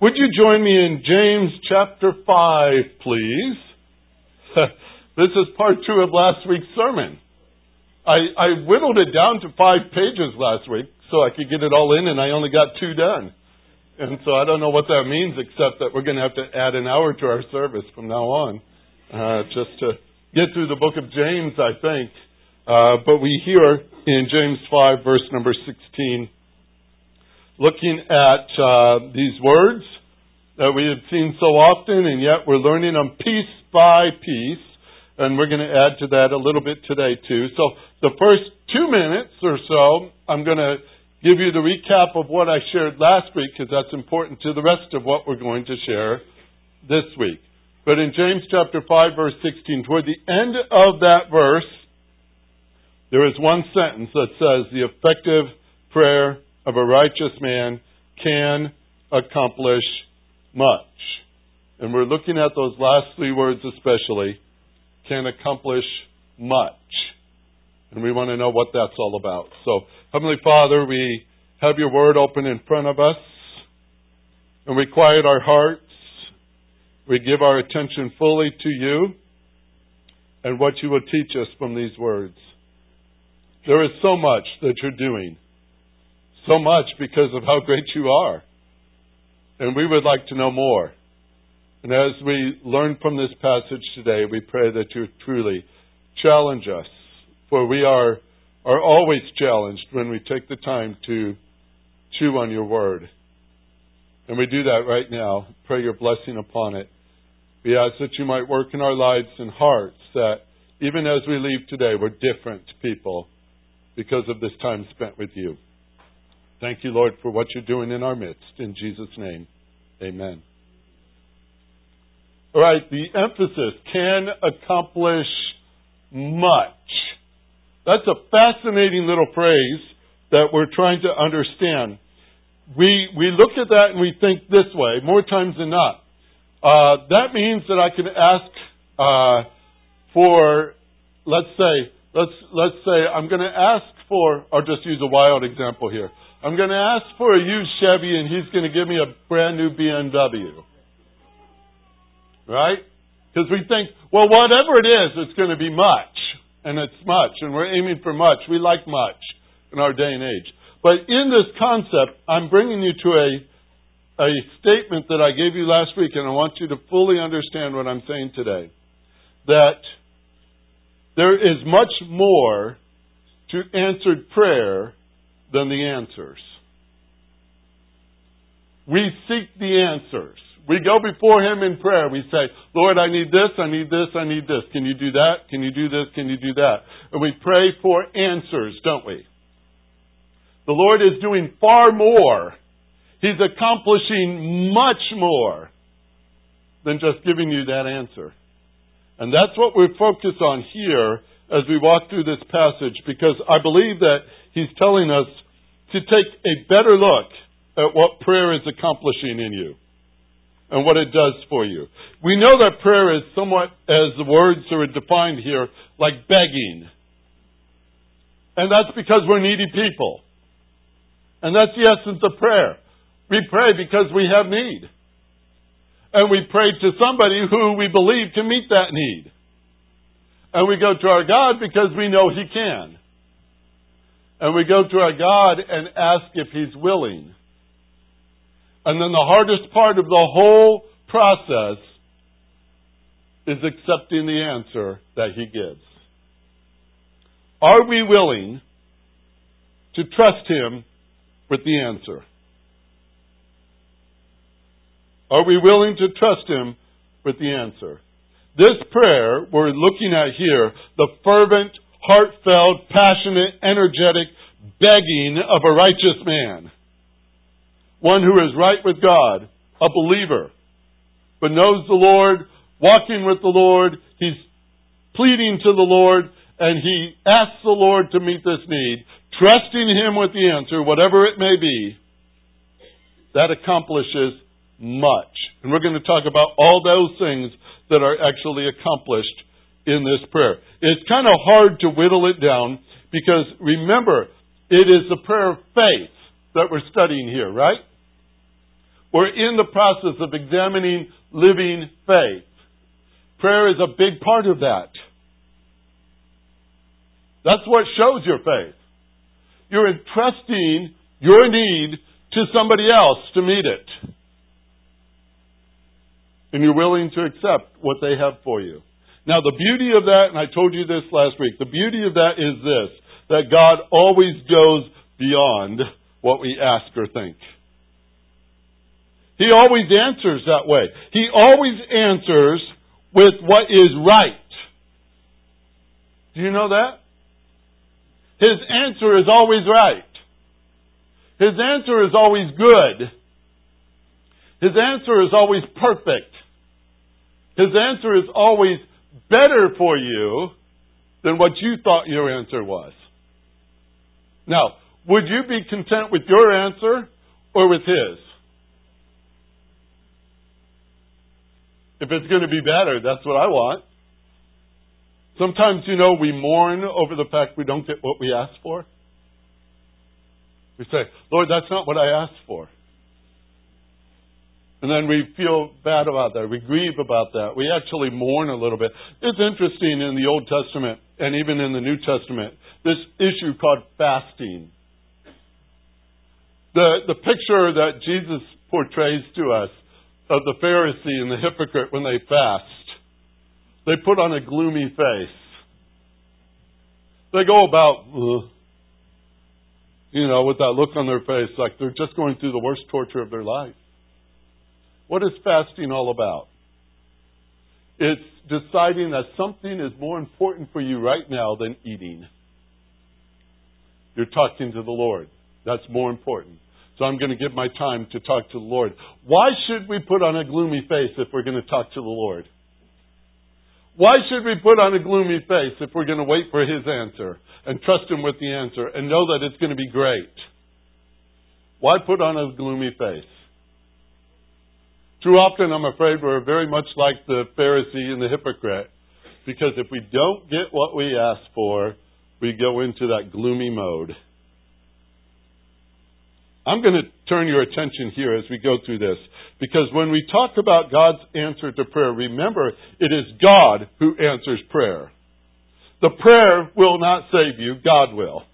Would you join me in James chapter 5, please? this is part two of last week's sermon. I, I whittled it down to five pages last week so I could get it all in, and I only got two done. And so I don't know what that means, except that we're going to have to add an hour to our service from now on, uh, just to get through the book of James, I think. Uh, but we hear in James 5, verse number 16, looking at uh, these words that we have seen so often, and yet we're learning them piece by piece. And we're going to add to that a little bit today, too. So, the first two minutes or so, I'm going to give you the recap of what I shared last week because that's important to the rest of what we're going to share this week. But in James chapter 5 verse 16, toward the end of that verse, there is one sentence that says, the effective prayer of a righteous man can accomplish much. And we're looking at those last three words especially, can accomplish much. And we want to know what that's all about. So, Heavenly Father, we have your word open in front of us, and we quiet our hearts. We give our attention fully to you and what you will teach us from these words. There is so much that you're doing, so much because of how great you are. And we would like to know more. And as we learn from this passage today, we pray that you truly challenge us for we are, are always challenged when we take the time to chew on your word. And we do that right now. Pray your blessing upon it. We ask that you might work in our lives and hearts that even as we leave today, we're different people because of this time spent with you. Thank you, Lord, for what you're doing in our midst. In Jesus' name, amen. All right, the emphasis can accomplish much. That's a fascinating little phrase that we're trying to understand. We, we look at that and we think this way, more times than not. Uh, that means that I can ask uh, for, let's say, let's let's say I'm going to ask for, or just use a wild example here. I'm going to ask for a used Chevy, and he's going to give me a brand new BMW. Right? Because we think, well, whatever it is, it's going to be much and it's much, and we're aiming for much. We like much in our day and age. But in this concept, I'm bringing you to a, a statement that I gave you last week, and I want you to fully understand what I'm saying today. That there is much more to answered prayer than the answers. We seek the answers. We go before Him in prayer. We say, Lord, I need this, I need this, I need this. Can you do that? Can you do this? Can you do that? And we pray for answers, don't we? The Lord is doing far more. He's accomplishing much more than just giving you that answer. And that's what we're focused on here as we walk through this passage because I believe that He's telling us to take a better look at what prayer is accomplishing in you and what it does for you. We know that prayer is somewhat, as the words are defined here, like begging. And that's because we're needy people. And that's the essence of prayer. We pray because we have need. And we pray to somebody who we believe can meet that need. And we go to our God because we know He can. And we go to our God and ask if He's willing. And then the hardest part of the whole process is accepting the answer that He gives. Are we willing to trust Him with the answer? Are we willing to trust Him with the answer? This prayer we're looking at here, the fervent, heartfelt, passionate, energetic begging of a righteous man one who is right with God, a believer, but knows the Lord, walking with the Lord, he's pleading to the Lord, and he asks the Lord to meet this need, trusting him with the answer, whatever it may be, that accomplishes much. And we're going to talk about all those things that are actually accomplished in this prayer. It's kind of hard to whittle it down because remember, it is the prayer of faith that we're studying here, right? We're in the process of examining living faith. Prayer is a big part of that. That's what shows your faith. You're entrusting your need to somebody else to meet it. And you're willing to accept what they have for you. Now, the beauty of that, and I told you this last week, the beauty of that is this that God always goes beyond what we ask or think. He always answers that way. He always answers with what is right. Do you know that? His answer is always right. His answer is always good. His answer is always perfect. His answer is always better for you than what you thought your answer was. Now, would you be content with your answer or with his? If it's going to be better, that's what I want. Sometimes, you know, we mourn over the fact we don't get what we ask for. We say, Lord, that's not what I asked for. And then we feel bad about that. We grieve about that. We actually mourn a little bit. It's interesting in the Old Testament and even in the New Testament, this issue called fasting. The, the picture that Jesus portrays to us of the Pharisee and the hypocrite when they fast, they put on a gloomy face. They go about, you know, with that look on their face like they're just going through the worst torture of their life. What is fasting all about? It's deciding that something is more important for you right now than eating. You're talking to the Lord. That's more important. So I'm going to give my time to talk to the Lord. Why should we put on a gloomy face if we're going to talk to the Lord? Why should we put on a gloomy face if we're going to wait for His answer and trust Him with the answer and know that it's going to be great? Why put on a gloomy face? Too often, I'm afraid, we're very much like the Pharisee and the hypocrite. Because if we don't get what we ask for, we go into that gloomy mode. I'm going to turn your attention here as we go through this. Because when we talk about God's answer to prayer, remember, it is God who answers prayer. The prayer will not save you, God will.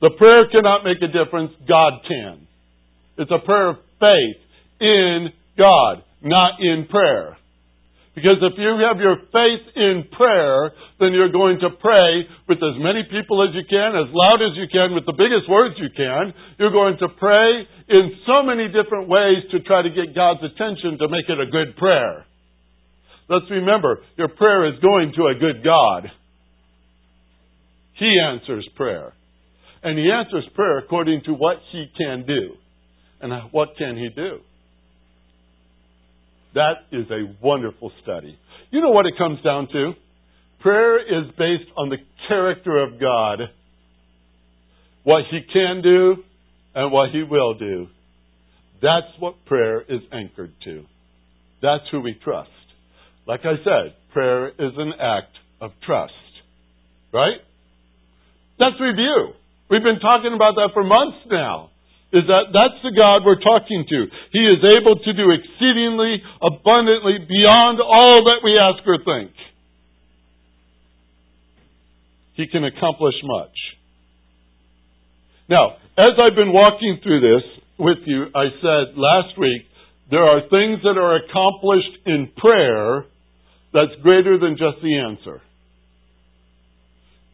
The prayer cannot make a difference, God can. It's a prayer of faith in God, not in prayer. Because if you have your faith in prayer, then you're going to pray with as many people as you can, as loud as you can, with the biggest words you can. You're going to pray in so many different ways to try to get God's attention to make it a good prayer. Let's remember, your prayer is going to a good God. He answers prayer. And He answers prayer according to what He can do. And what can He do? That is a wonderful study. You know what it comes down to? Prayer is based on the character of God, what He can do and what He will do. That's what prayer is anchored to. That's who we trust. Like I said, prayer is an act of trust. Right? That's review. We've been talking about that for months now is that that's the God we're talking to. He is able to do exceedingly abundantly beyond all that we ask or think. He can accomplish much. Now, as I've been walking through this with you, I said last week, there are things that are accomplished in prayer that's greater than just the answer.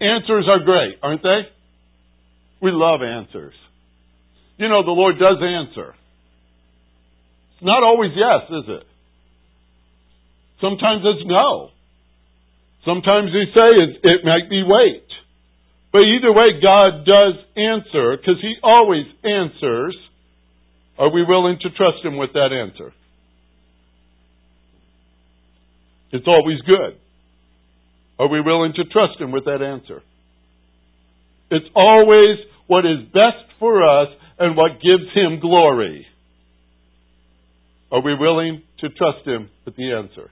Answers are great, aren't they? We love answers. You know, the Lord does answer. It's not always yes, is it? Sometimes it's no. Sometimes he say it, it might be wait. But either way, God does answer because He always answers. Are we willing to trust Him with that answer? It's always good. Are we willing to trust Him with that answer? It's always what is best for us and what gives Him glory. Are we willing to trust Him with the answer?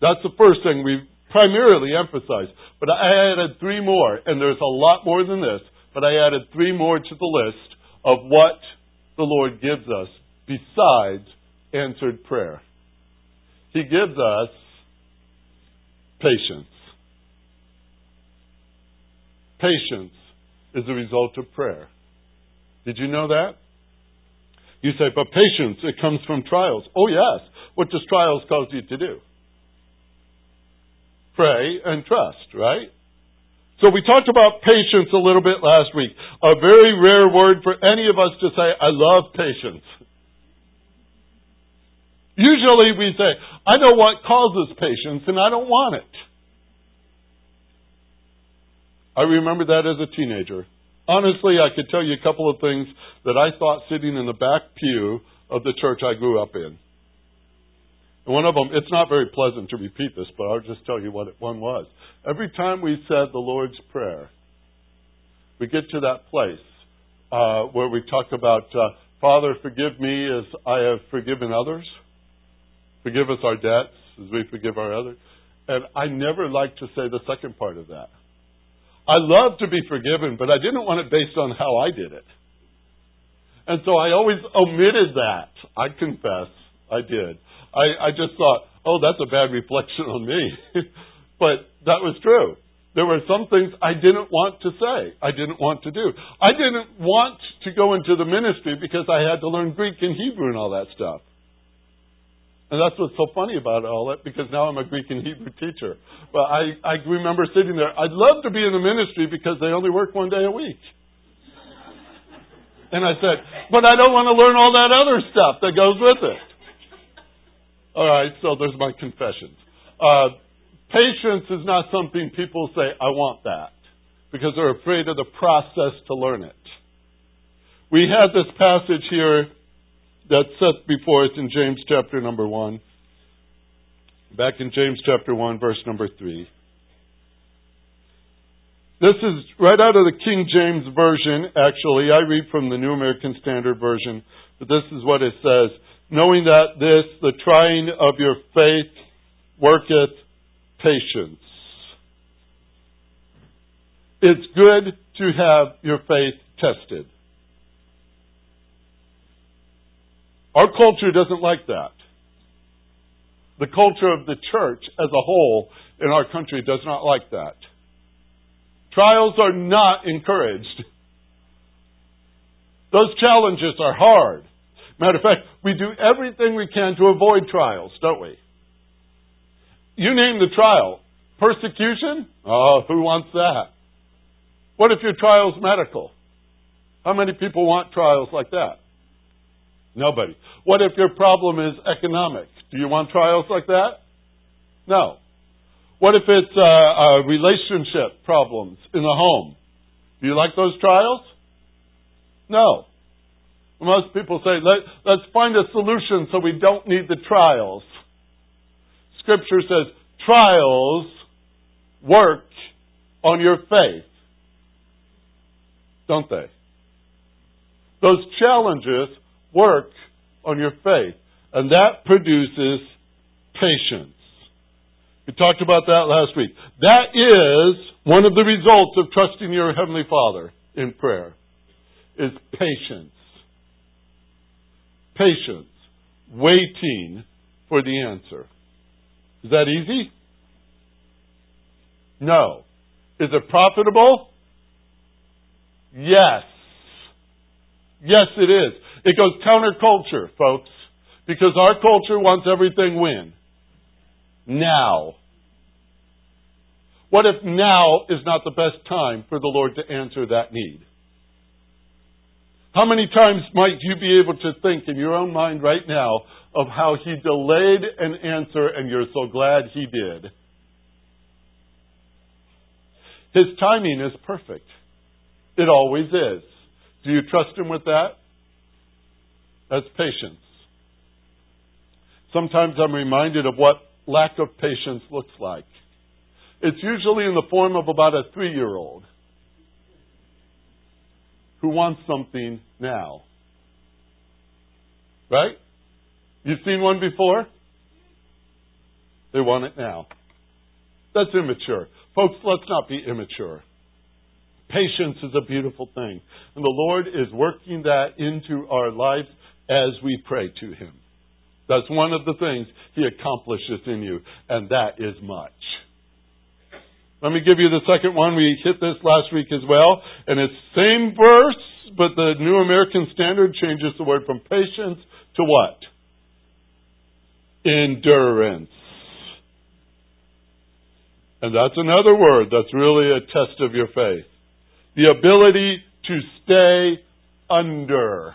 That's the first thing we primarily emphasize. But I added three more, and there's a lot more than this, but I added three more to the list of what the Lord gives us besides answered prayer? He gives us patience. Patience is a result of prayer. Did you know that? You say, but patience, it comes from trials. Oh, yes. What does trials cause you to do? Pray and trust, right? So we talked about patience a little bit last week. A very rare word for any of us to say, I love patience. Usually we say, I know what causes patience and I don't want it. I remember that as a teenager. Honestly, I could tell you a couple of things that I thought sitting in the back pew of the church I grew up in. And one of them, it's not very pleasant to repeat this, but I'll just tell you what one was. Every time we said the Lord's Prayer, we get to that place uh, where we talk about, uh, Father, forgive me as I have forgiven others. Forgive us our debts as we forgive our others. And I never like to say the second part of that. I love to be forgiven, but I didn't want it based on how I did it. And so I always omitted that. I confess, I did. I, I just thought, oh, that's a bad reflection on me. but that was true. There were some things I didn't want to say. I didn't want to do. I didn't want to go into the ministry because I had to learn Greek and Hebrew and all that stuff. And that's what's so funny about all that, because now I'm a Greek and Hebrew teacher. But I, I remember sitting there, I'd love to be in the ministry because they only work one day a week. And I said, but I don't want to learn all that other stuff that goes with it. All right, so there's my confessions. Uh, patience is not something people say, I want that, because they're afraid of the process to learn it. We had this passage here that's set before us in James chapter number 1. Back in James chapter 1, verse number 3. This is right out of the King James Version, actually. I read from the New American Standard Version, but this is what it says. Knowing that this, the trying of your faith, worketh patience. It's good to have your faith tested. Our culture doesn't like that. The culture of the church as a whole in our country does not like that. Trials are not encouraged. Those challenges are hard. Matter of fact, we do everything we can to avoid trials, don't we? You name the trial. Persecution? Oh, who wants that? What if your trial's medical? How many people want trials like that? Nobody. What if your problem is economic? Do you want trials like that? No. What if it's uh, uh, relationship problems in the home? Do you like those trials? No. Most people say, Let, let's find a solution so we don't need the trials. Scripture says, trials work on your faith. Don't they? Those challenges work on your faith. And that produces patience. We talked about that last week. That is one of the results of trusting your Heavenly Father in prayer, is patience. Patience. Waiting for the answer. Is that easy? No. Is it profitable? Yes. Yes, it is. It goes counterculture, folks, because our culture wants everything when? Now. What if now is not the best time for the Lord to answer that need? How many times might you be able to think in your own mind right now of how He delayed an answer and you're so glad He did? His timing is perfect. It always is. Do you trust Him with that? That's patience. Sometimes I'm reminded of what lack of patience looks like. It's usually in the form of about a three year old who wants something now. Right? You've seen one before? They want it now. That's immature. Folks, let's not be immature. Patience is a beautiful thing. And the Lord is working that into our lives as we pray to Him. That's one of the things He accomplishes in you, and that is much. Let me give you the second one. We hit this last week as well, and it's same verse, but the New American Standard changes the word from patience to what? Endurance. And that's another word that's really a test of your faith. The ability to stay under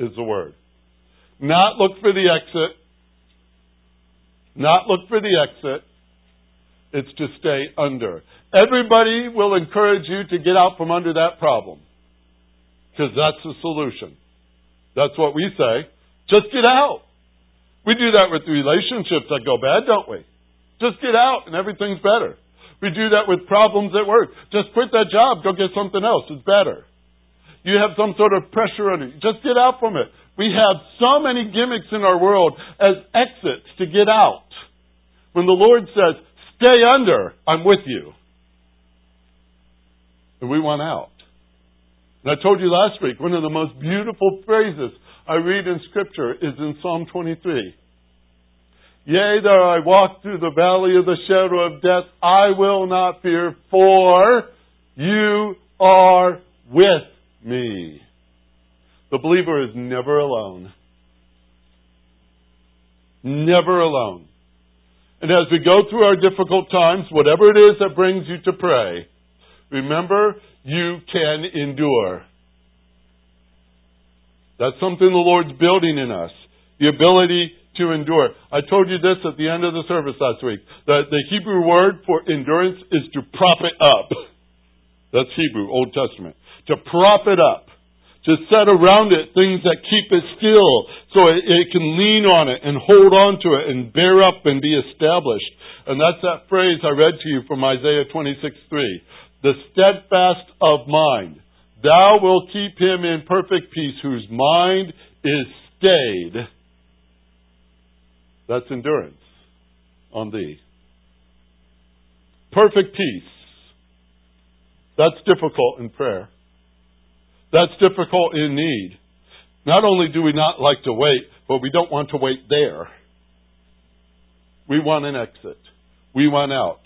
is the word. Not look for the exit. Not look for the exit. It's to stay under. Everybody will encourage you to get out from under that problem. Because that's the solution. That's what we say. Just get out. We do that with relationships that go bad, don't we? Just get out and everything's better. We do that with problems at work. Just quit that job, go get something else. It's better. You have some sort of pressure on you. Just get out from it. We have so many gimmicks in our world as exits to get out. When the Lord says, stay under, I'm with you. And we want out. And I told you last week, one of the most beautiful phrases I read in Scripture is in Psalm 23. Yea, though I walk through the valley of the shadow of death, I will not fear, for you are with me. The believer is never alone. Never alone. And as we go through our difficult times, whatever it is that brings you to pray, remember you can endure. That's something the Lord's building in us. The ability to endure. I told you this at the end of the service last week. That the Hebrew word for endurance is to prop it up. That's Hebrew, Old Testament. To prop it up to set around it things that keep it still so it, it, can lean on it and hold on to it and bear up and be established. And that's that phrase I read to you from Isaiah 26 3. The steadfast of mind. Thou wilt keep him in perfect peace whose mind is stayed. That's endurance on thee. Perfect peace. That's difficult in prayer. That's difficult in need. Not only do we not like to wait, but we don't want to wait there. We want an exit. We want out.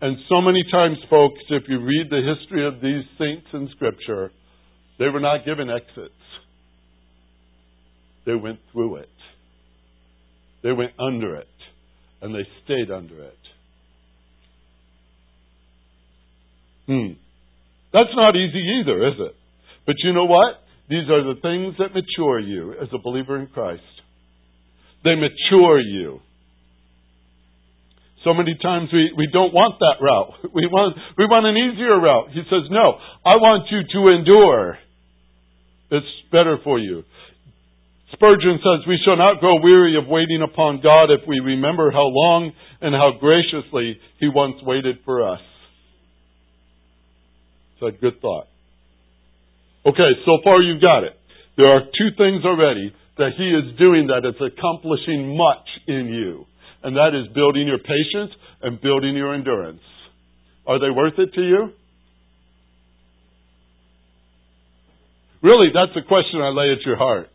And so many times, folks, if you read the history of these saints in Scripture, they were not given exits. They went through it. They went under it. And they stayed under it. Hmm. That's not easy either, is it? But you know what? These are the things that mature you as a believer in Christ. They mature you. So many times we, we don't want that route. We want, we want an easier route. He says, No, I want you to endure. It's better for you. Spurgeon says, We shall not grow weary of waiting upon God if we remember how long and how graciously He once waited for us. It's a good thought. Okay, so far you've got it. There are two things already that He is doing that it's accomplishing much in you. And that is building your patience and building your endurance. Are they worth it to you? Really, that's the question I lay at your heart.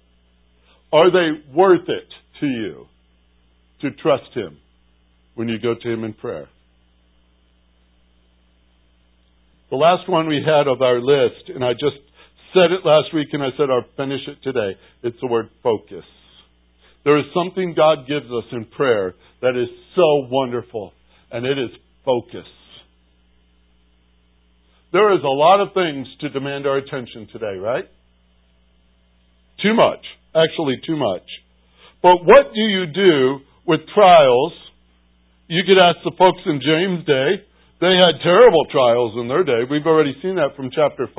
Are they worth it to you to trust Him when you go to Him in prayer? The last one we had of our list, and I just said it last week and I said I'll finish it today. It's the word focus. There is something God gives us in prayer that is so wonderful, and it is focus. There is a lot of things to demand our attention today, right? Too much. Actually, too much. But what do you do with trials? You could ask the folks in James' day. They had terrible trials in their day. We've already seen that from chapter 5.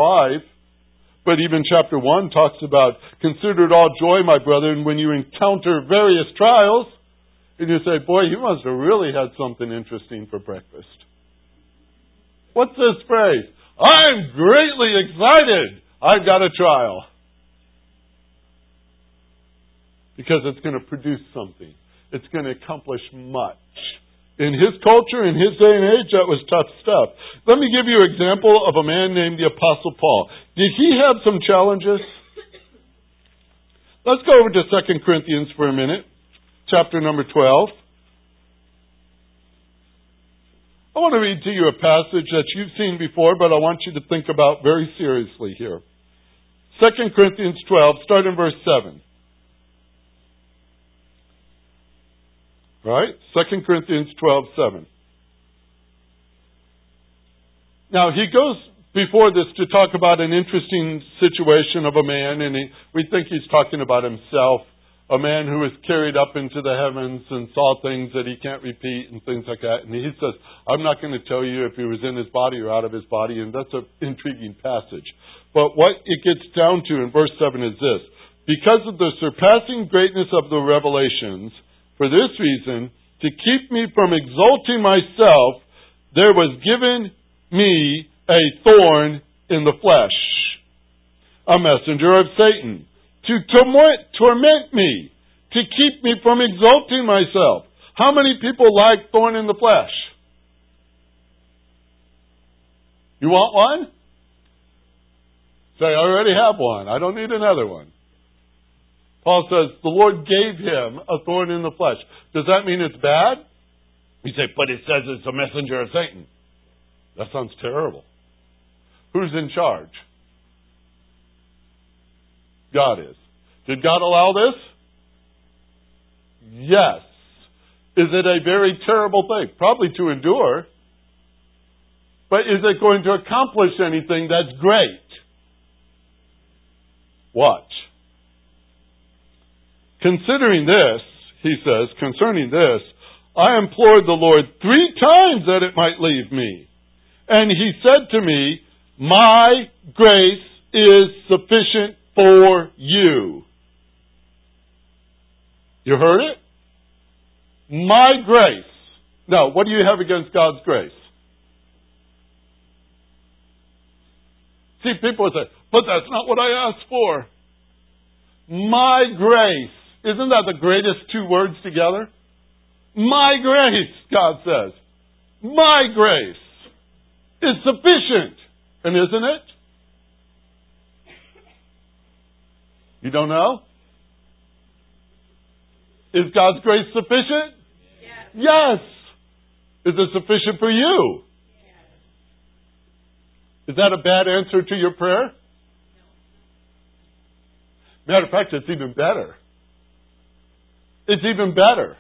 But even chapter 1 talks about consider it all joy, my brethren, when you encounter various trials. And you say, boy, you must have really had something interesting for breakfast. What's this phrase? I'm greatly excited. I've got a trial. Because it's going to produce something. It's going to accomplish much In his culture, in his day and age, that was tough stuff. Let me give you an example of a man named the Apostle Paul. Did he have some challenges? Let's go over to 2 Corinthians for a minute, chapter number 12. I want to read to you a passage that you've seen before, but I want you to think about very seriously here. 2 Corinthians 12, start in verse 7. Right? 2 Corinthians 12, 7. Now, he goes before this to talk about an interesting situation of a man, and he, we think he's talking about himself, a man who was carried up into the heavens and saw things that he can't repeat and things like that. And he says, I'm not going to tell you if he was in his body or out of his body, and that's an intriguing passage. But what it gets down to in verse 7 is this Because of the surpassing greatness of the revelations, for this reason, to keep me from exalting myself, there was given me a thorn in the flesh, a messenger of Satan, to torment, me, to keep me from exalting myself. How many people like thorn in the flesh? You want one? Say, I already have one. I don't need another one. Paul says the Lord gave him a thorn in the flesh. Does that mean it's bad? You say, but it says it's a messenger of Satan. That sounds terrible. Who's in charge? God is. Did God allow this? Yes. Is it a very terrible thing? Probably to endure. But is it going to accomplish anything that's great? Watch. Considering this, he says, concerning this, I implored the Lord three times that it might leave me. And he said to me, My grace is sufficient for you. You heard it? My grace. Now, what do you have against God's grace? See, people say, but that's not what I asked for. My grace isn't that the greatest two words together? My grace, God says. My grace is sufficient. And isn't it? You don't know? Is God's grace sufficient? Yes. yes. Is it sufficient for you? Yes. Is that a bad answer to your prayer? No. Matter of fact, it's even better. It's even better.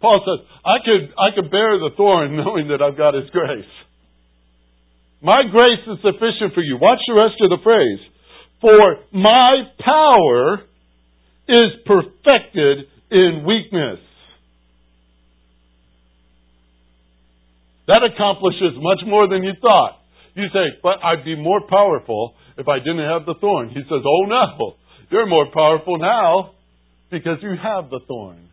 Paul says, I could, I could bear the thorn knowing that I've got His grace. My grace is sufficient for you. Watch the rest of the phrase. For my power is perfected in weakness. That accomplishes much more than you thought. You say, but I'd be more powerful if I didn't have the thorn. He says, oh no, you're more powerful now because you have the thorn.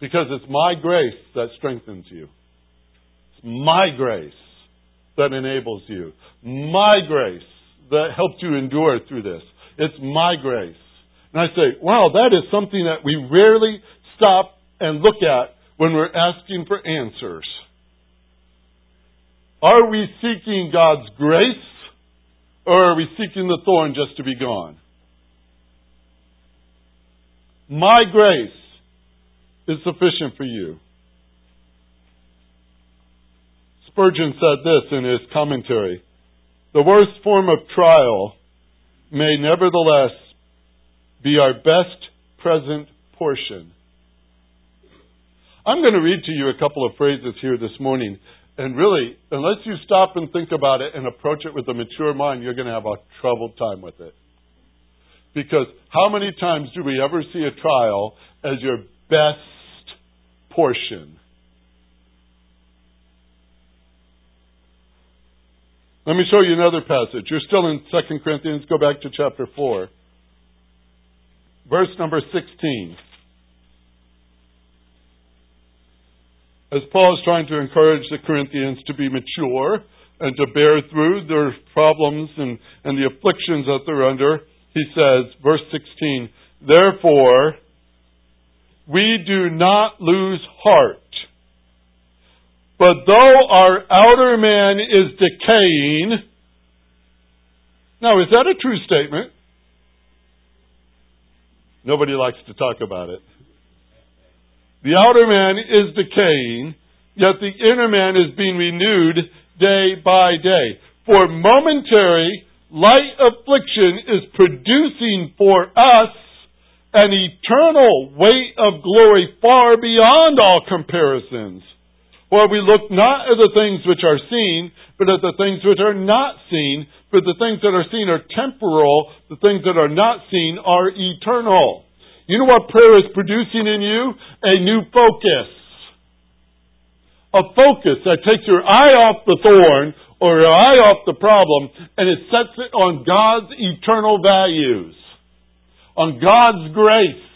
Because it's my grace that strengthens you. It's my grace that enables you. My grace that helped you endure through this. It's my grace. And I say, wow, that is something that we rarely stop and look at when we're asking for answers. Are we seeking God's grace or are we seeking the thorn just to be gone? My grace is sufficient for you. Spurgeon said this in his commentary The worst form of trial may nevertheless be our best present portion. I'm going to read to you a couple of phrases here this morning. And really, unless you stop and think about it and approach it with a mature mind, you're going to have a troubled time with it. Because how many times do we ever see a trial as your best portion? Let me show you another passage. You're still in 2 Corinthians. Go back to chapter 4. Verse number 16. As Paul is trying to encourage the Corinthians to be mature and to bear through their problems and, and the afflictions that they're under, he says, verse 16, Therefore, we do not lose heart. But though our outer man is decaying, now is that a true statement? Nobody likes to talk about it. The outer man is decaying, yet the inner man is being renewed day by day. For momentary light affliction is producing for us an eternal weight of glory far beyond all comparisons. For we look not at the things which are seen, but at the things which are not seen. For the things that are seen are temporal, the things that are not seen are eternal. You know what prayer is producing in you? A new focus. A focus that takes your eye off the thorn or your eye off the problem and it sets it on God's eternal values. On God's grace,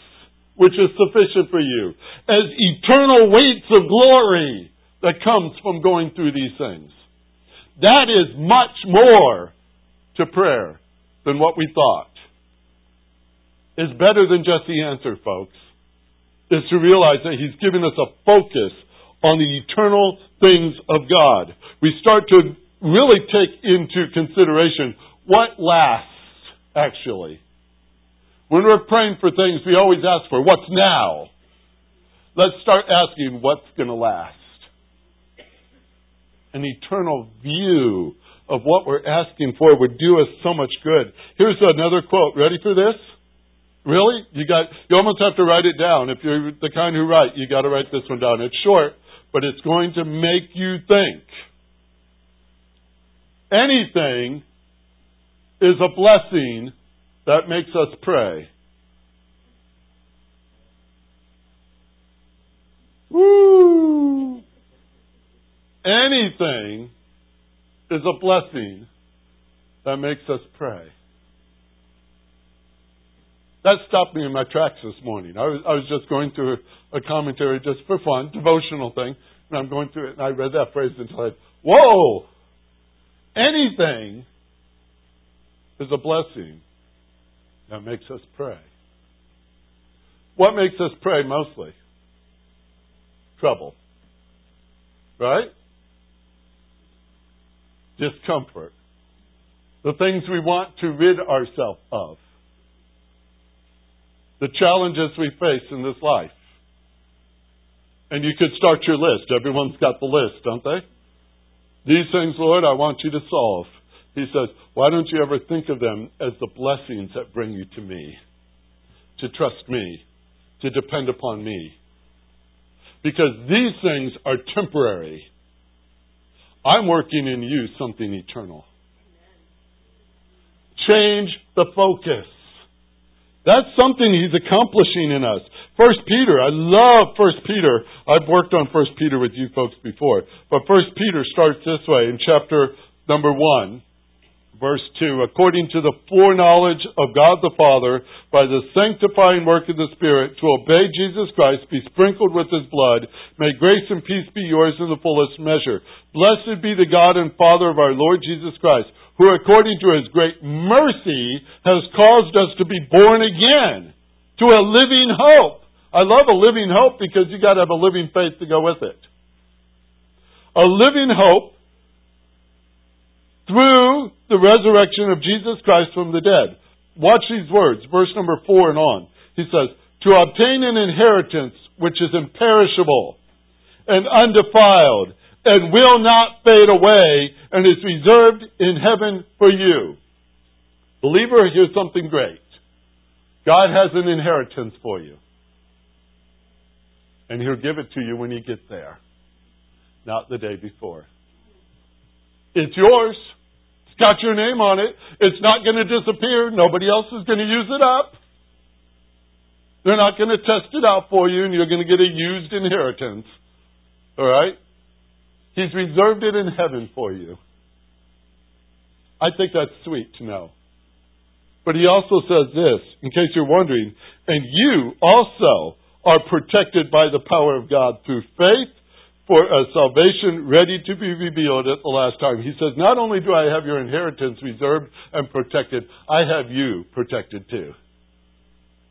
which is sufficient for you. As eternal weights of glory that comes from going through these things. That is much more to prayer than what we thought. Is better than just the answer, folks. Is to realize that He's given us a focus on the eternal things of God. We start to really take into consideration what lasts, actually. When we're praying for things, we always ask for what's now. Let's start asking what's going to last an eternal view of what we're asking for would do us so much good. Here's another quote. Ready for this? Really? You got you almost have to write it down. If you're the kind who write, you got to write this one down. It's short, but it's going to make you think. Anything is a blessing that makes us pray. Woo! anything is a blessing that makes us pray. That stopped me in my tracks this morning. I was, I was just going through a commentary just for fun, devotional thing, and I'm going through it, and I read that phrase and I, whoa! Anything is a blessing that makes us pray. What makes us pray mostly? Trouble. Right? discomfort, the things we want to rid ourselves of, the challenges we face in this life. And you could start your list. Everyone's got the list, don't they? These things, Lord, I want you to solve. He says, why don't you ever think of them as the blessings that bring you to me? To trust me, to depend upon me. Because these things are temporary. I'm working in you something eternal. Change the focus. That's something he's accomplishing in us. First Peter, I love First Peter. I've worked on First Peter with you folks before, but First Peter starts this way in chapter number one. Verse 2 According to the foreknowledge of God the Father, by the sanctifying work of the Spirit, to obey Jesus Christ, be sprinkled with His blood, may grace and peace be yours in the fullest measure. Blessed be the God and Father of our Lord Jesus Christ, who according to His great mercy has caused us to be born again to a living hope. I love a living hope because you gotta have a living faith to go with it. A living hope through the resurrection of Jesus Christ from the dead. Watch these words, verse number four and on. He says, to obtain an inheritance which is imperishable and undefiled and will not fade away and is reserved in heaven for you. Believer, here's something great. God has an inheritance for you. And He'll give it to you when you get there, not the day before. It's yours It's got your name on it. It's not going to disappear. Nobody else is going to use it up. They're not going to test it out for you and you're going to get a used inheritance. All right? He's reserved it in heaven for you. I think that's sweet to know. But he also says this, in case you're wondering, and you also are protected by the power of God through faith for a salvation ready to be revealed at the last time. He says, Not only do I have your inheritance reserved and protected, I have you protected too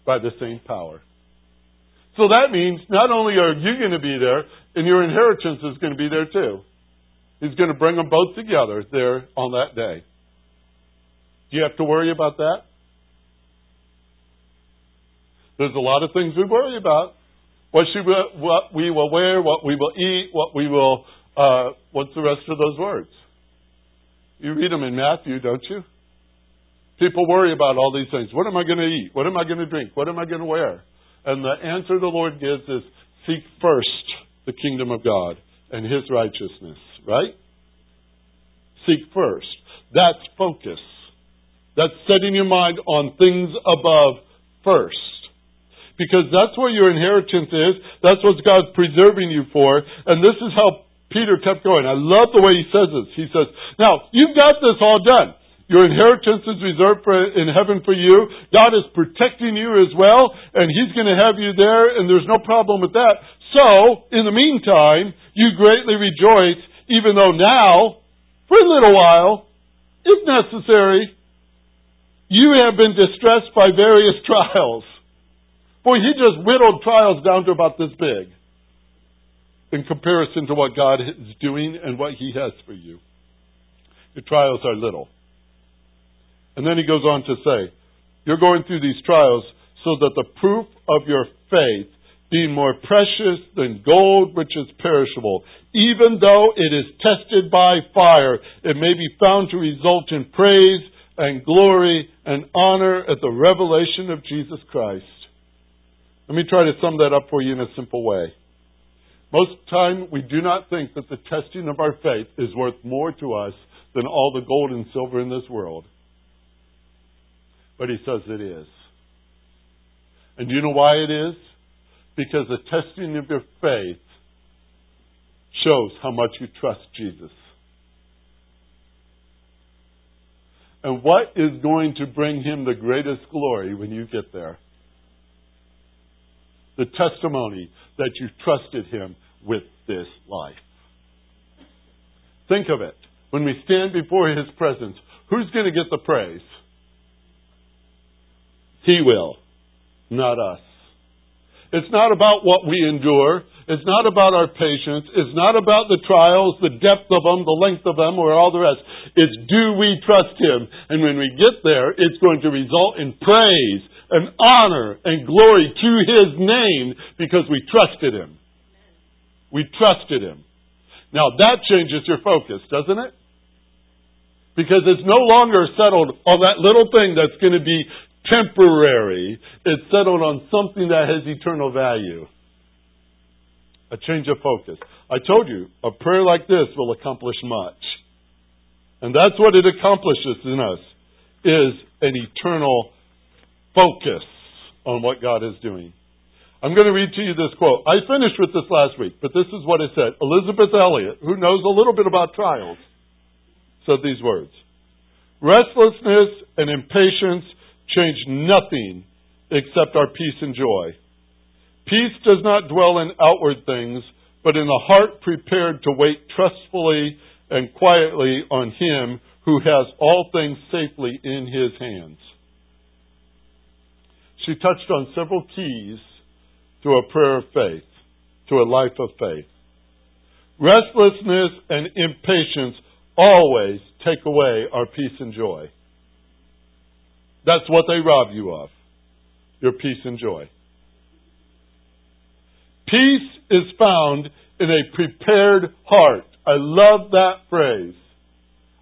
by the same power. So that means not only are you going to be there, and your inheritance is going to be there too. He's going to bring them both together there on that day. Do you have to worry about that? There's a lot of things we worry about. What, we, what we will wear, what we will eat, what we will, uh, what's the rest of those words? You read them in Matthew, don't you? People worry about all these things. What am I going to eat? What am I going to drink? What am I going to wear? And the answer the Lord gives is seek first the kingdom of God and his righteousness, right? Seek first. That's focus. That's setting your mind on things above first. Because that's where your inheritance is. That's what God's preserving you for. And this is how Peter kept going. I love the way he says this. He says, Now, you've got this all done. Your inheritance is reserved for, in heaven for you. God is protecting you as well, and He's going to have you there, and there's no problem with that. So, in the meantime, you greatly rejoice, even though now, for a little while, if necessary, you have been distressed by various trials. Boy, he just whittled trials down to about this big in comparison to what God is doing and what he has for you. Your trials are little. And then he goes on to say, You're going through these trials so that the proof of your faith, being more precious than gold which is perishable, even though it is tested by fire, it may be found to result in praise and glory and honor at the revelation of Jesus Christ. Let me try to sum that up for you in a simple way. Most time, we do not think that the testing of our faith is worth more to us than all the gold and silver in this world. But he says it is. And do you know why it is? Because the testing of your faith shows how much you trust Jesus. And what is going to bring him the greatest glory when you get there? The testimony that you trusted him with this life. Think of it. When we stand before his presence, who's going to get the praise? He will, not us. It's not about what we endure. It's not about our patience. It's not about the trials, the depth of them, the length of them, or all the rest. It's do we trust Him? And when we get there, it's going to result in praise and honor and glory to His name because we trusted Him. We trusted Him. Now that changes your focus, doesn't it? Because it's no longer settled on that little thing that's going to be temporary. It's settled on something that has eternal value. A change of focus. I told you, a prayer like this will accomplish much. And that's what it accomplishes in us, is an eternal focus on what God is doing. I'm going to read to you this quote. I finished with this last week, but this is what it said. Elisabeth Elliot, who knows a little bit about trials, said these words. Restlessness and impatience change nothing except our peace and joy. Peace does not dwell in outward things, but in a heart prepared to wait trustfully and quietly on Him who has all things safely in His hands. She touched on several keys to a prayer of faith, to a life of faith. Restlessness and impatience always take away our peace and joy. That's what they rob you of your peace and joy. Peace is found in a prepared heart. I love that phrase.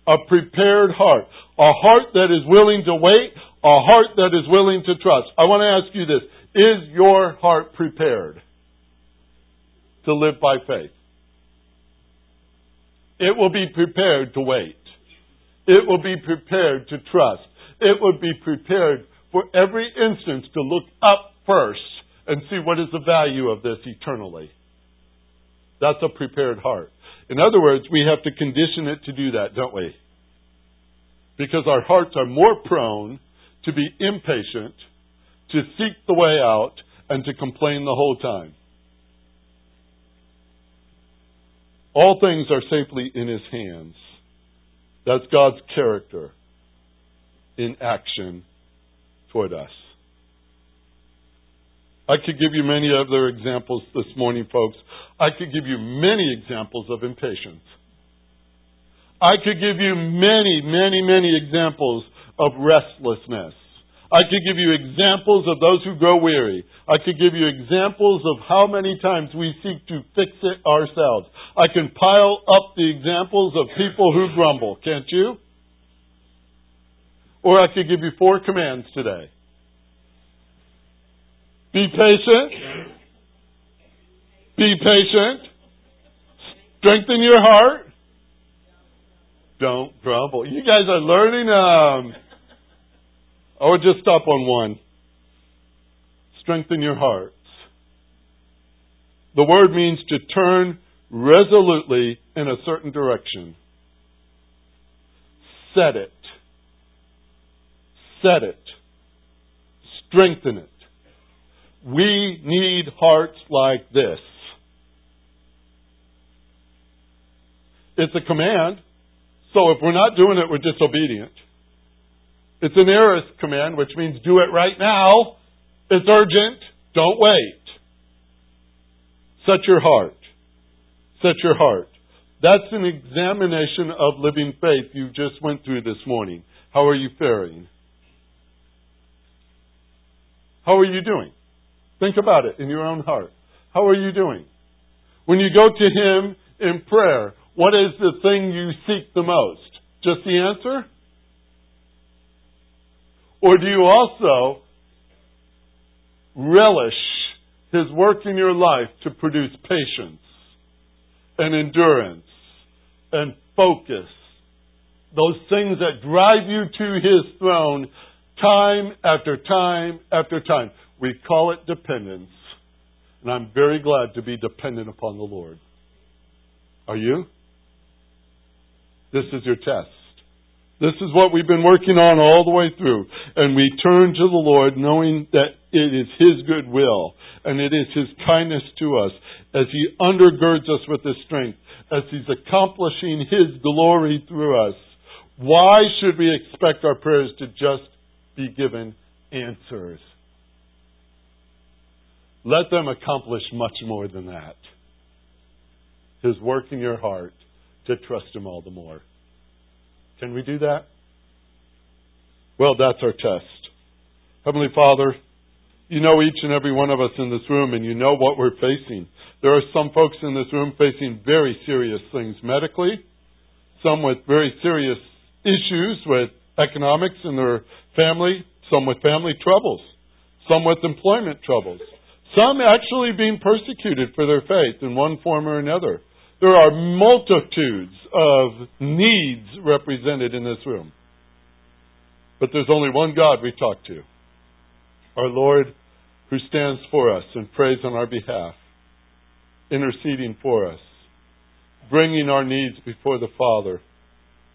A prepared heart. A heart that is willing to wait. A heart that is willing to trust. I want to ask you this. Is your heart prepared to live by faith? It will be prepared to wait. It will be prepared to trust it would be prepared for every instance to look up first and see what is the value of this eternally. That's a prepared heart. In other words, we have to condition it to do that, don't we? Because our hearts are more prone to be impatient, to seek the way out, and to complain the whole time. All things are safely in His hands. That's God's character in action toward us. I could give you many other examples this morning, folks. I could give you many examples of impatience. I could give you many, many, many examples of restlessness. I could give you examples of those who grow weary. I could give you examples of how many times we seek to fix it ourselves. I can pile up the examples of people who grumble, can't you? Or I could give you four commands today. Be patient. Be patient. Strengthen your heart. Don't grumble. You guys are learning. Um, I would just stop on one. Strengthen your hearts. The word means to turn resolutely in a certain direction. Set it. Set it. Strengthen it. We need hearts like this. It's a command. So if we're not doing it, we're disobedient. It's an aorist command, which means do it right now. It's urgent. Don't wait. Set your heart. Set your heart. That's an examination of living faith you just went through this morning. How are you faring? How are you doing? Think about it in your own heart. How are you doing? When you go to Him in prayer, what is the thing you seek the most? Just the answer? Or do you also relish His work in your life to produce patience and endurance and focus? Those things that drive you to His throne time after time after time. We call it dependence. And I'm very glad to be dependent upon the Lord. Are you? This is your test. This is what we've been working on all the way through. And we turn to the Lord knowing that it is His good will and it is His kindness to us as He undergirds us with His strength, as He's accomplishing His glory through us. Why should we expect our prayers to just be given answers? Let them accomplish much more than that. His work in your heart to trust Him all the more. Can we do that? Well, that's our test. Heavenly Father, you know each and every one of us in this room, and you know what we're facing. There are some folks in this room facing very serious things medically, some with very serious issues with economics in their family, some with family troubles, some with employment troubles, some actually being persecuted for their faith in one form or another. There are multitudes of needs represented in this room. But there's only one God we talk to our Lord who stands for us and prays on our behalf, interceding for us, bringing our needs before the Father,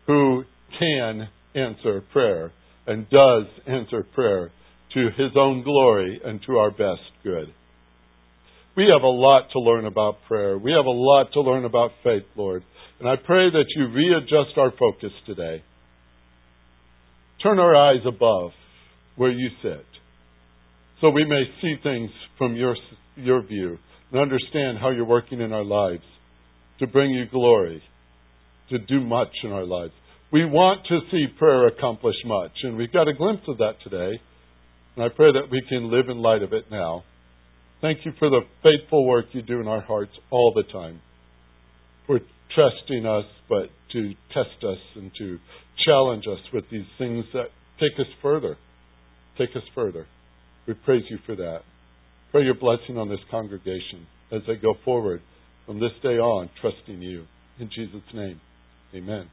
who can answer prayer and does answer prayer to his own glory and to our best good. We have a lot to learn about prayer. We have a lot to learn about faith, Lord. And I pray that you readjust our focus today. Turn our eyes above where you sit so we may see things from your, your view and understand how you're working in our lives to bring you glory, to do much in our lives. We want to see prayer accomplish much, and we've got a glimpse of that today. And I pray that we can live in light of it now. Thank you for the faithful work you do in our hearts all the time. For trusting us, but to test us and to challenge us with these things that take us further. Take us further. We praise you for that. Pray your blessing on this congregation as they go forward from this day on, trusting you. In Jesus' name, amen.